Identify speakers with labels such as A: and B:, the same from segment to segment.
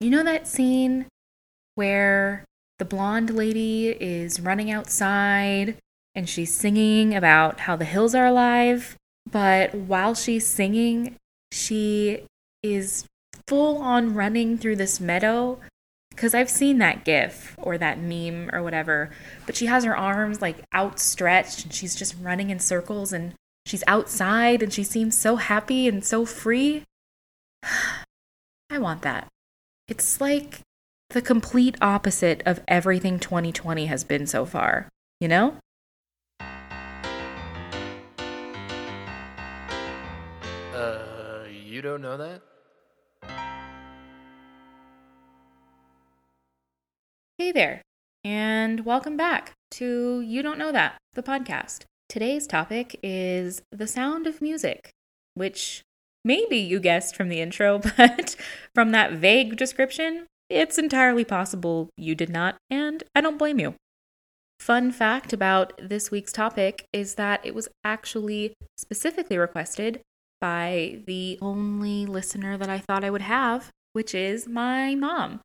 A: You know that scene where the blonde lady is running outside and she's singing about how the hills are alive, but while she's singing, she is full on running through this meadow because I've seen that gif or that meme or whatever, but she has her arms like outstretched and she's just running in circles and she's outside and she seems so happy and so free. I want that. It's like the complete opposite of everything 2020 has been so far, you know?
B: Uh, you don't know that?
A: Hey there, and welcome back to You Don't Know That, the podcast. Today's topic is the sound of music, which maybe you guessed from the intro, but from that vague description, it's entirely possible you did not, and I don't blame you. Fun fact about this week's topic is that it was actually specifically requested by the only listener that I thought I would have, which is my mom.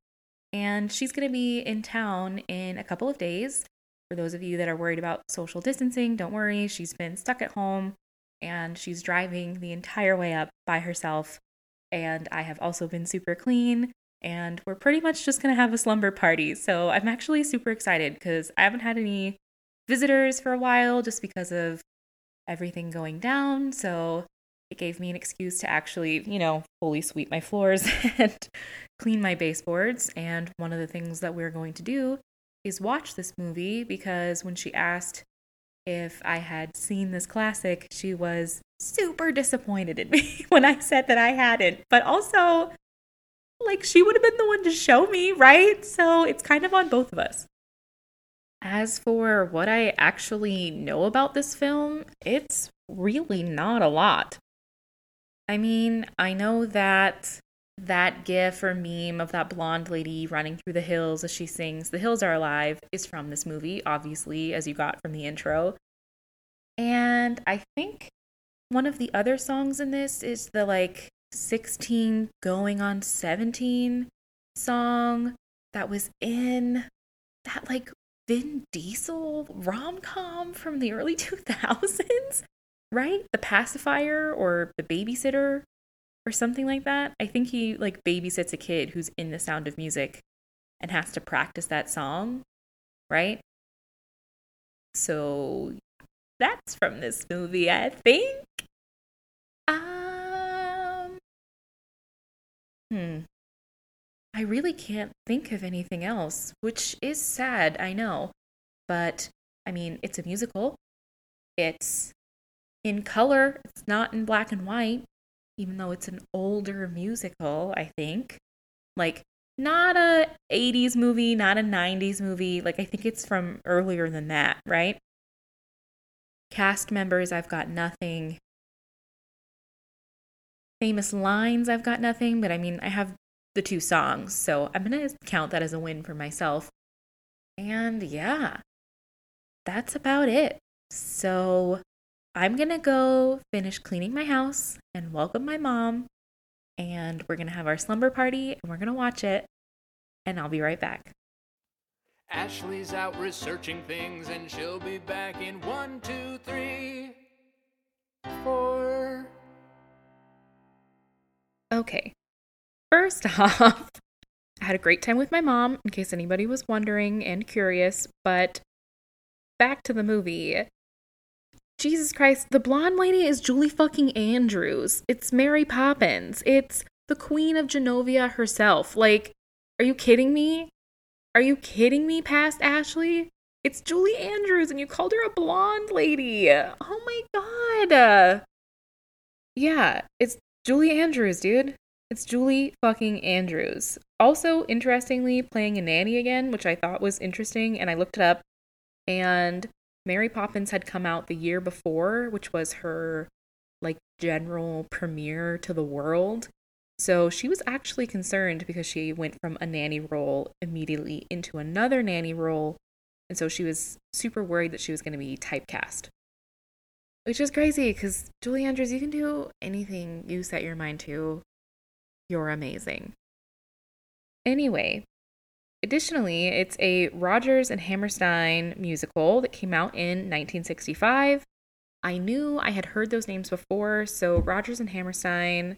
A: And she's going to be in town in a couple of days. For those of you that are worried about social distancing, don't worry. She's been stuck at home and she's driving the entire way up by herself. And I have also been super clean and we're pretty much just to have a slumber party. So I'm actually super excited because I haven't had any visitors for a while just because of everything going down. So it gave me an excuse to actually, you know, fully sweep my floors and clean my baseboards. And one of the things that we're going to do is watch this movie because when she asked if I had seen this classic, she was super disappointed in me when I said that I hadn't. But also, like she would have been the one to show me, right? So it's kind of on both of us. As for what I actually know about this film, it's really not a lot. I mean, I know that that gif or meme of that blonde lady running through the hills as she sings The Hills Are Alive is from this movie, obviously, as you got from the intro. And I think one of the other songs in this is the like 16 going on 17 song that was in that like Vin Diesel rom com from the early 2000s, right? The pacifier or the babysitter or something like that. I think he like babysits a kid who's in the sound of music and has to practice that song, right? So that's from this movie, I think. Um Hmm. I really can't think of anything else, which is sad, I know. But, I mean, it's a musical. It's in color, it's not in black and white, even though it's an older musical, I think. Like, not a 80s movie, not a 90s movie. Like, I think it's from earlier than that, right? Cast members, I've got nothing famous lines, I've got nothing, but I mean, I have the two songs, so I'm going to count that as a win for myself. And yeah, that's about it. So I'm going to go finish cleaning my house and welcome my mom, and we're going to have our slumber party and we're going to watch it, and I'll be right back.
B: Ashley's out researching things and she'll be back in one, two, three, four.
A: Okay. First off, I had a great time with my mom, in case anybody was wondering and curious, but back to the movie. Jesus Christ, the blonde lady is Julie fucking Andrews. It's Mary Poppins. It's the Queen of Genovia herself. Like, are you kidding me? Are you kidding me, past Ashley? It's Julie Andrews, and you called her a blonde lady. Oh my god. Uh, Yeah, it's Julie Andrews, dude. It's Julie fucking Andrews. Also, interestingly, playing a nanny again, which I thought was interesting, and I looked it up. And Mary Poppins had come out the year before, which was her like general premiere to the world. So she was actually concerned because she went from a nanny role immediately into another nanny role. And so she was super worried that she was going to be typecast which is crazy because Julie Andrews, you can do anything you set your mind to. You're amazing. Anyway, additionally, it's a Rodgers and Hammerstein musical that came out in 1965. I knew I had heard those names before, so Rodgers and Hammerstein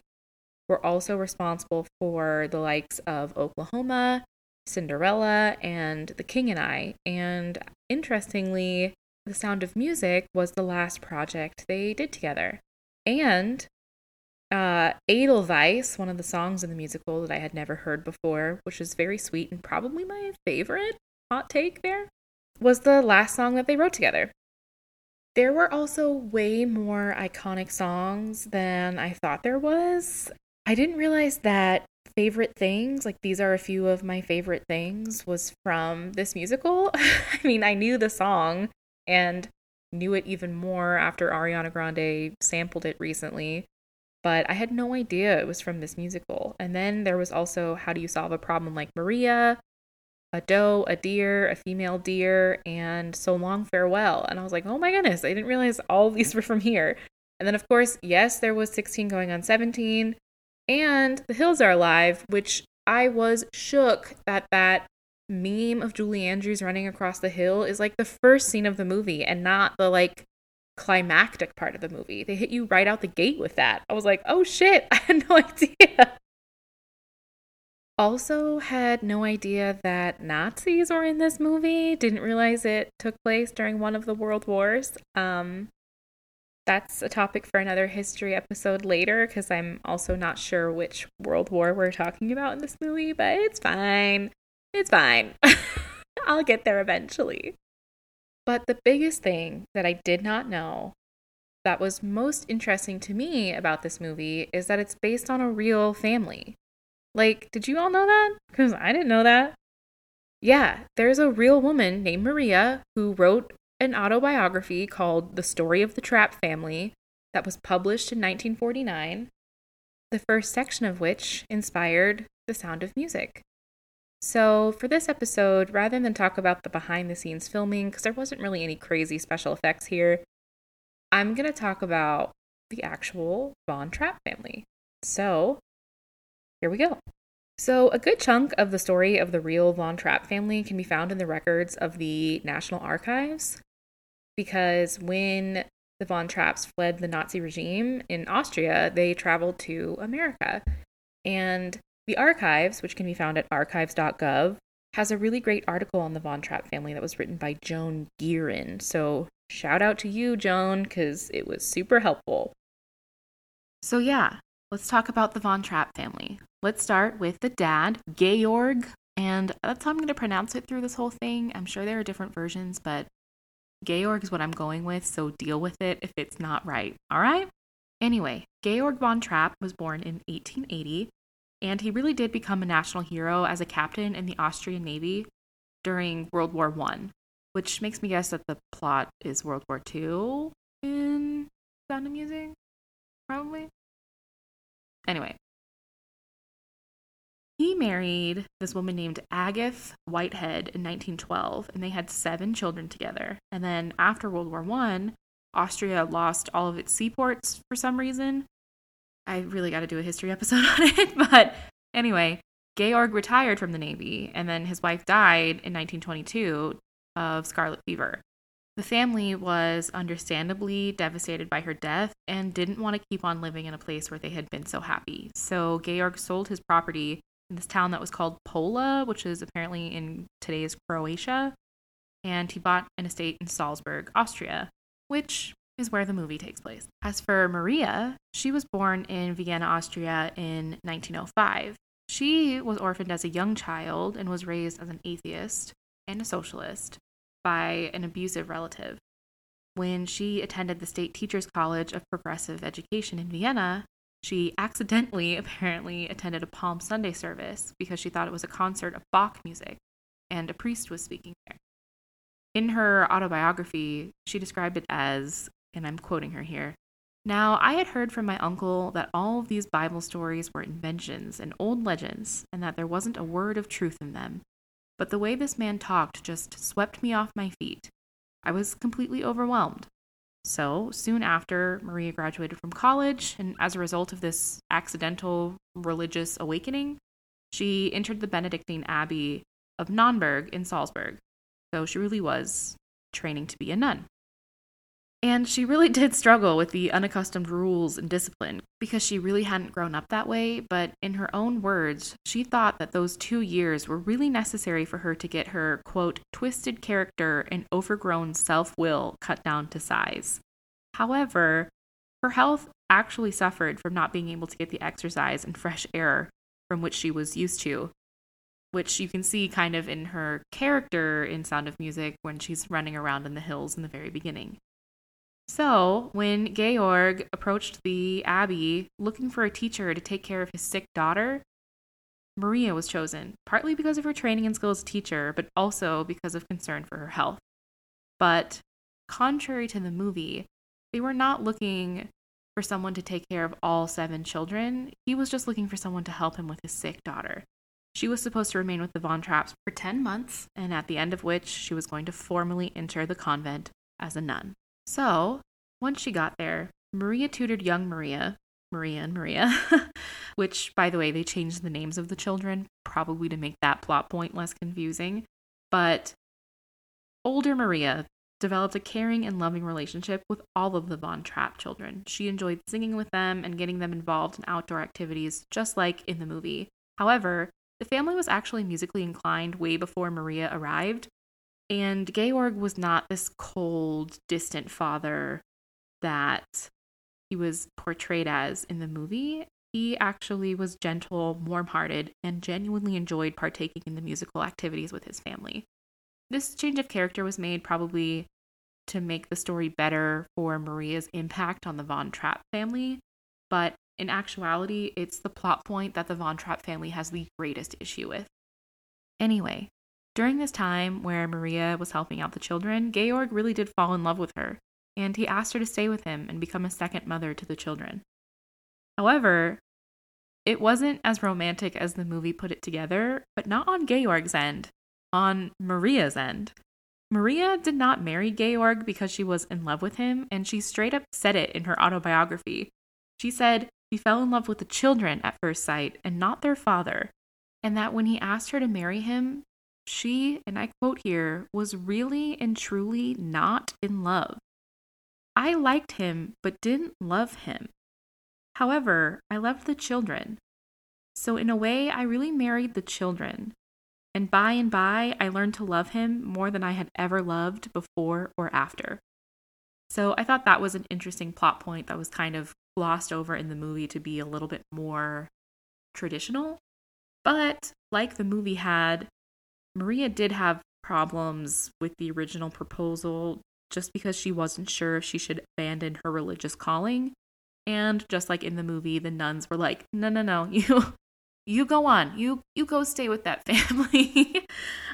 A: were also responsible for the likes of Oklahoma, Cinderella, and The King and I. And interestingly, The Sound of Music was the last project they did together. And uh, Edelweiss, one of the songs in the musical that I had never heard before, which is very sweet and probably my favorite hot take there, was the last song that they wrote together. There were also way more iconic songs than I thought there was. I didn't realize that favorite things, like these are a few of my favorite things, was from this musical. I mean, I knew the song and knew it even more after Ariana Grande sampled it recently, but I had no idea it was from this musical. And then there was also How Do You Solve a Problem Like Maria, a doe, a deer, a female deer, and So Long Farewell. And I was like, oh my goodness, I didn't realize all these were from here. And then, of course, yes, there was 16 going on 17 and The Hills Are Alive, which I was shook that that meme of Julie Andrews running across the hill is like the first scene of the movie and not the like climactic part of the movie. They hit you right out the gate with that. I was like, oh shit, I had no idea. Also, had no idea that Nazis were in this movie. Didn't realize it took place during one of the world wars. Um, that's a topic for another history episode later because I'm also not sure which World War we're talking about in this movie, but it's fine. It's fine. I'll get there eventually. But the biggest thing that I did not know that was most interesting to me about this movie is that it's based on a real family. Like, did you all know that? Because I didn't know that. Yeah, there's a real woman named Maria who wrote an autobiography called The Story of the Trapp Family that was published in 1949, the first section of which inspired The Sound of Music. So, for this episode, rather than talk about the behind the scenes filming, because there wasn't really any crazy special effects here, I'm going to talk about the actual Von Trapp family. So, here we go. So, a good chunk of the story of the real Von Trapp family can be found in the records of the National Archives, because when the Von Trapps fled the Nazi regime in Austria, they traveled to America. And the archives, which can be found at archives.gov, has a really great article on the Von Trapp family that was written by Joan Gearin. So shout out to you, Joan, because it was super helpful. So, yeah, let's talk about the Von Trapp family. Let's start with the dad, Georg, and that's how I'm going to pronounce it through this whole thing. I'm sure there are different versions, but Georg is what I'm going with, so deal with it if it's not right. All right? Anyway, Georg von Trapp was born in 1880, and he really did become a national hero as a captain in the Austrian Navy during World War One, which makes me guess that the plot is World War Two in Sound of Music, probably. Anyway, he married this woman named Agathe Whitehead in 1912, and they had seven children together. And then after World War One, Austria lost all of its seaports for some reason. I really got to do a history episode on it, but anyway, Georg retired from the Navy, and then his wife died in 1922 of scarlet fever. The family was understandably devastated by her death and didn't want to keep on living in a place where they had been so happy. So Georg sold his property in this town that was called Pola, which is apparently in today's Croatia. And he bought an estate in Salzburg, Austria, which is where the movie takes place. As for Maria, she was born in Vienna, Austria in 1905. She was orphaned as a young child and was raised as an atheist and a socialist by an abusive relative. When she attended the State Teachers College of Progressive Education in Vienna, she accidentally, apparently, attended a Palm Sunday service because she thought it was a concert of Bach music and a priest was speaking there. In her autobiography, she described it as, and I'm quoting her here Now, I had heard from my uncle that all of these Bible stories were inventions and old legends, and that there wasn't a word of truth in them. But the way this man talked just swept me off my feet. I was completely overwhelmed. So, soon after, Maria graduated from college, and as a result of this accidental religious awakening, she entered the Benedictine Abbey of Nonnberg in Salzburg. So she really was training to be a nun. And she really did struggle with the unaccustomed rules and discipline because she really hadn't grown up that way. But in her own words, she thought that those two years were really necessary for her to get her, quote, twisted character and overgrown self will cut down to size. However, her health actually suffered from not being able to get the exercise and fresh air from which she was used to, which you can see kind of in her character in Sound of Music when she's running around in the hills in the very beginning. So, when Georg approached the abbey looking for a teacher to take care of his sick daughter, Maria was chosen, partly because of her training and skill as a teacher, but also because of concern for her health. But contrary to the movie, they were not looking for someone to take care of all seven children. He was just looking for someone to help him with his sick daughter. She was supposed to remain with the Von Trapps for 10 months, and at the end of which she was going to formally enter the convent as a nun. So, once she got there, Maria tutored young Maria, Maria and Maria, which, by the way, they changed the names of the children, probably to make that plot point less confusing. But older Maria developed a caring and loving relationship with all of the Von Trapp children. She enjoyed singing with them and getting them involved in outdoor activities, just like in the movie. However, the family was actually musically inclined way before Maria arrived, and Georg was not this cold, distant father that he was portrayed as in the movie. He actually was gentle, warm hearted, and genuinely enjoyed partaking in the musical activities with his family. This change of character was made probably to make the story better for Maria's impact on the Von Trapp family, but in actuality, it's the plot point that the Von Trapp family has the greatest issue with. Anyway, during this time where Maria was helping out the children, Georg really did fall in love with her, and he asked her to stay with him and become a second mother to the children. However, it wasn't as romantic as the movie put it together, but not on Georg's end, on Maria's end. Maria did not marry Georg because she was in love with him, and she straight up said it in her autobiography. She said she fell in love with the children at first sight and not their father, and that when he asked her to marry him, she, and I quote here, was really and truly not in love. I liked him, but didn't love him. However, I loved the children. So, in a way, I really married the children. And by and by, I learned to love him more than I had ever loved before or after. So, I thought that was an interesting plot point that was kind of glossed over in the movie to be a little bit more traditional. But, like the movie had, Maria did have problems with the original proposal just because she wasn't sure if she should abandon her religious calling. And just like in the movie, the nuns were like, "No, no, no, you you go on. You you go stay with that family.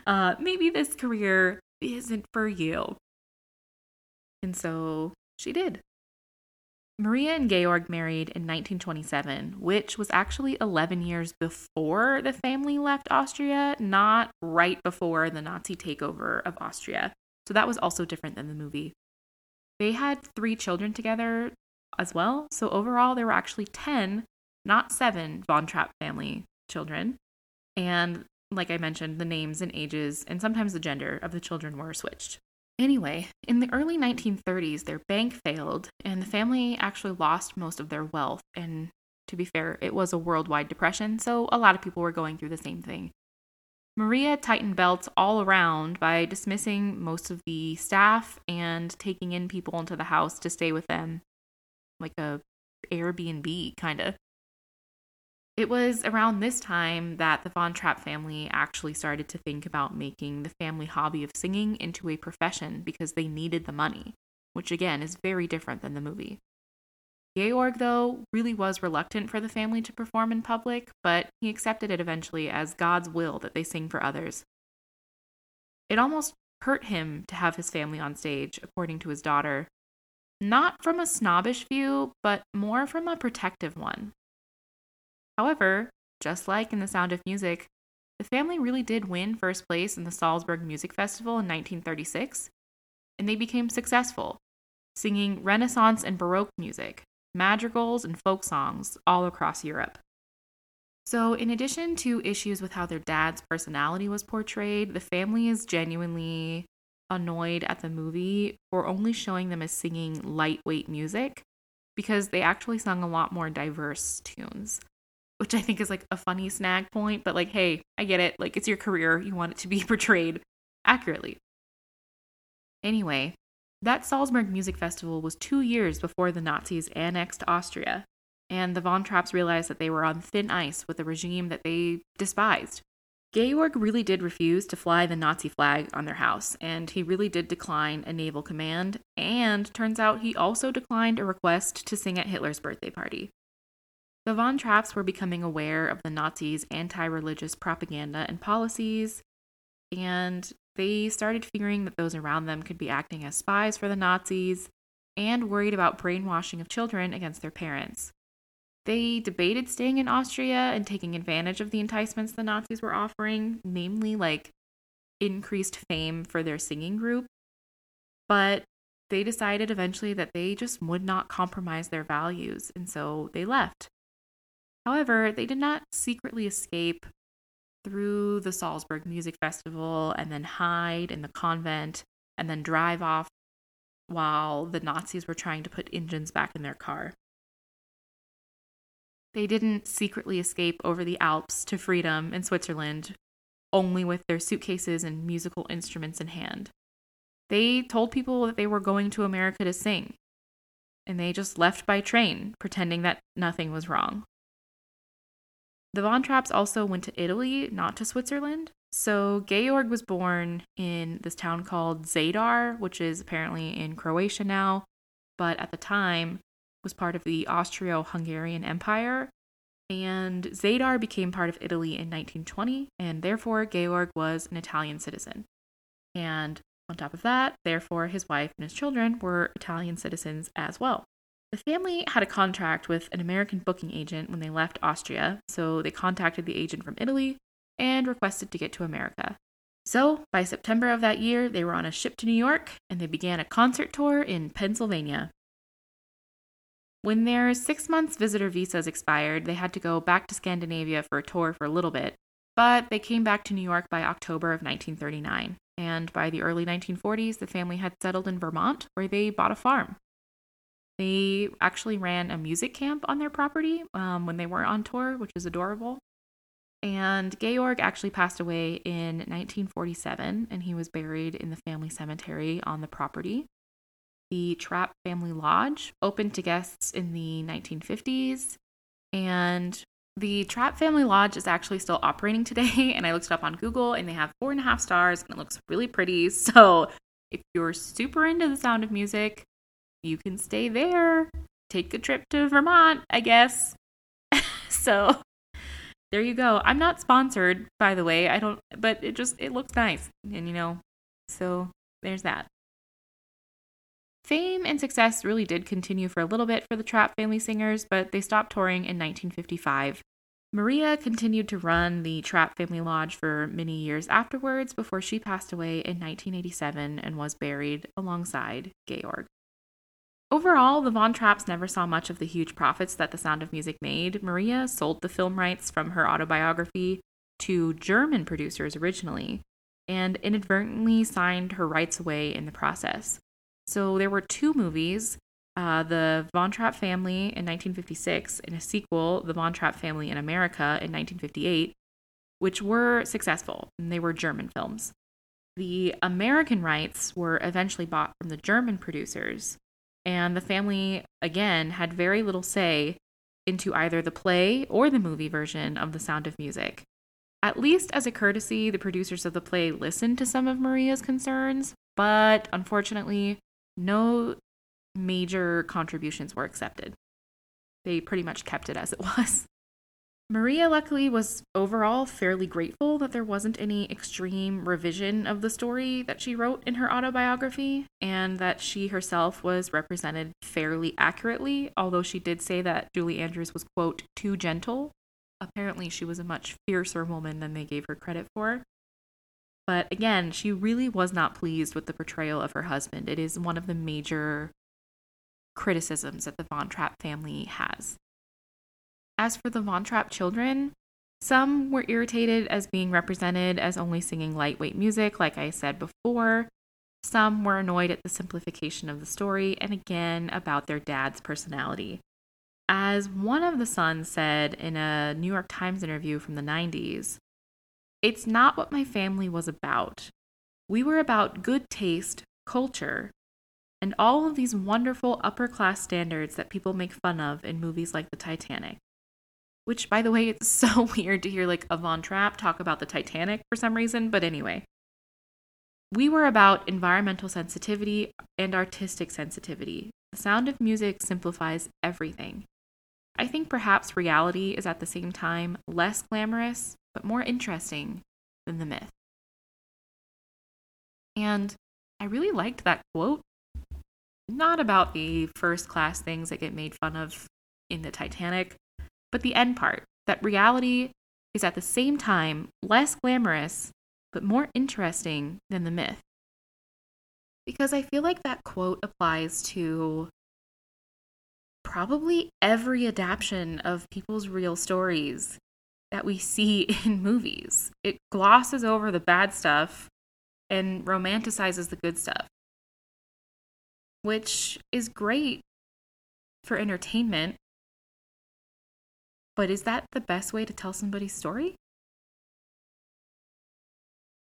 A: uh maybe this career isn't for you." And so she did. Maria and Georg married in 1927, which was actually 11 years before the family left Austria, not right before the Nazi takeover of Austria. So that was also different than the movie. They had three children together as well. So overall, there were actually 10, not seven, Von Trapp family children. And like I mentioned, the names and ages and sometimes the gender of the children were switched. Anyway, in the early 1930s, their bank failed, and the family actually lost most of their wealth. And to be fair, it was a worldwide depression, so a lot of people were going through the same thing. Maria tightened belts all around by dismissing most of the staff and taking in people into the house to stay with them, like a Airbnb kind of. It was around this time that the Von Trapp family actually started to think about making the family hobby of singing into a profession because they needed the money, which again is very different than the movie. Georg, though, really was reluctant for the family to perform in public, but he accepted it eventually as God's will that they sing for others. It almost hurt him to have his family on stage, according to his daughter, not from a snobbish view, but more from a protective one. However, just like in The Sound of Music, the family really did win first place in the Salzburg Music Festival in 1936, and they became successful, singing Renaissance and Baroque music, madrigals, and folk songs all across Europe. So, in addition to issues with how their dad's personality was portrayed, the family is genuinely annoyed at the movie for only showing them as singing lightweight music because they actually sung a lot more diverse tunes, which I think is like a funny snag point, but like, hey, I get it. Like, it's your career. You want it to be portrayed accurately. Anyway, that Salzburg Music Festival was two years before the Nazis annexed Austria, and the Von Trapps realized that they were on thin ice with a regime that they despised. Georg really did refuse to fly the Nazi flag on their house, and he really did decline a naval command, and turns out he also declined a request to sing at Hitler's birthday party. The Von Trapps were becoming aware of the Nazis' anti religious propaganda and policies, and they started fearing that those around them could be acting as spies for the Nazis and worried about brainwashing of children against their parents. They debated staying in Austria and taking advantage of the enticements the Nazis were offering, namely like increased fame for their singing group. But they decided eventually that they just would not compromise their values, and so they left. However, they did not secretly escape through the Salzburg Music Festival and then hide in the convent and then drive off while the Nazis were trying to put engines back in their car. They didn't secretly escape over the Alps to freedom in Switzerland only with their suitcases and musical instruments in hand. They told people that they were going to America to sing, and they just left by train, pretending that nothing was wrong. The Von Trapps also went to Italy, not to Switzerland. So Georg was born in this town called Zadar, which is apparently in Croatia now, but at the time was part of the Austro Hungarian Empire. And Zadar became part of Italy in 1920, and therefore Georg was an Italian citizen. And on top of that, therefore, his wife and his children were Italian citizens as well. The family had a contract with an American booking agent when they left Austria, so they contacted the agent from Italy and requested to get to America. So, by September of that year, they were on a ship to New York and they began a concert tour in Pennsylvania. When their six months visitor visas expired, they had to go back to Scandinavia for a tour for a little bit, but they came back to New York by October of 1939. And by the early 1940s, the family had settled in Vermont, where they bought a farm. They actually ran a music camp on their property um, when they weren't on tour, which is adorable. And Georg actually passed away in 1947, and he was buried in the family cemetery on the property. The Trapp Family Lodge opened to guests in the 1950s, and the Trapp Family Lodge is actually still operating today. And I looked it up on Google, and they have four and a half stars, and it looks really pretty. So if you're super into the sound of music, you can stay there, take a trip to Vermont, I guess. so there you go. I'm not sponsored, by the way. I don't, but it just, it looks nice. And, you know, so there's that. Fame and success really did continue for a little bit for the Trapp family singers, but they stopped touring in 1955. Maria continued to run the Trapp Family Lodge for many years afterwards before she passed away in 1987 and was buried alongside Georg. Overall, the Von Trapps never saw much of the huge profits that The Sound of Music made. Maria sold the film rights from her autobiography to German producers originally, and inadvertently signed her rights away in the process. So there were two movies uh, The Von Trapp Family in 1956, and a sequel, The Von Trapp Family in America in 1958, which were successful, and they were German films. The American rights were eventually bought from the German producers, and the family, again, had very little say into either the play or the movie version of The Sound of Music. At least as a courtesy, the producers of the play listened to some of Maria's concerns, but unfortunately, no major contributions were accepted. They pretty much kept it as it was. Maria, luckily, was overall fairly grateful that there wasn't any extreme revision of the story that she wrote in her autobiography, and that she herself was represented fairly accurately, although she did say that Julie Andrews was, quote, too gentle. Apparently, she was a much fiercer woman than they gave her credit for. But again, she really was not pleased with the portrayal of her husband. It is one of the major criticisms that the Von Trapp family has. As for the Von Trapp children, Some were irritated as being represented as only singing lightweight music, like I said before. Some were annoyed at the simplification of the story, and again about their dad's personality. As one of the sons said in a New York Times interview from the 90s, it's not what my family was about. We were about good taste, culture, and all of these wonderful upper class standards that people make fun of in movies like the Titanic. Which, by the way, it's so weird to hear like a Von Trapp talk about the Titanic for some reason, but anyway. We were about environmental sensitivity and artistic sensitivity. The sound of music simplifies everything. I think perhaps reality is at the same time less glamorous, but more interesting than the myth. And I really liked that quote. Not about the first class things that get made fun of in the Titanic, but the end part that reality is at the same time less glamorous, but more interesting than the myth. Because I feel like that quote applies to probably every adaptation of people's real stories that we see in movies. It glosses over the bad stuff and romanticizes the good stuff, which is great for entertainment. But is that the best way to tell somebody's story?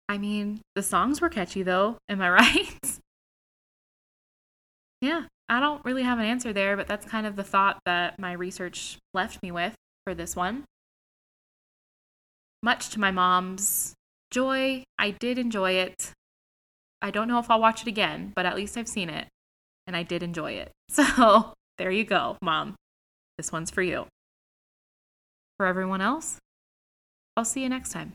A: I mean, the songs were catchy though, am I right? yeah, I don't really have an answer there, but that's kind of the thought that my research left me with for this one. Much to my mom's joy, I did enjoy it. I don't know if I'll watch it again, but at least I've seen it and I did enjoy it. So there you go, mom. This one's for you. For everyone else, I'll see you next time.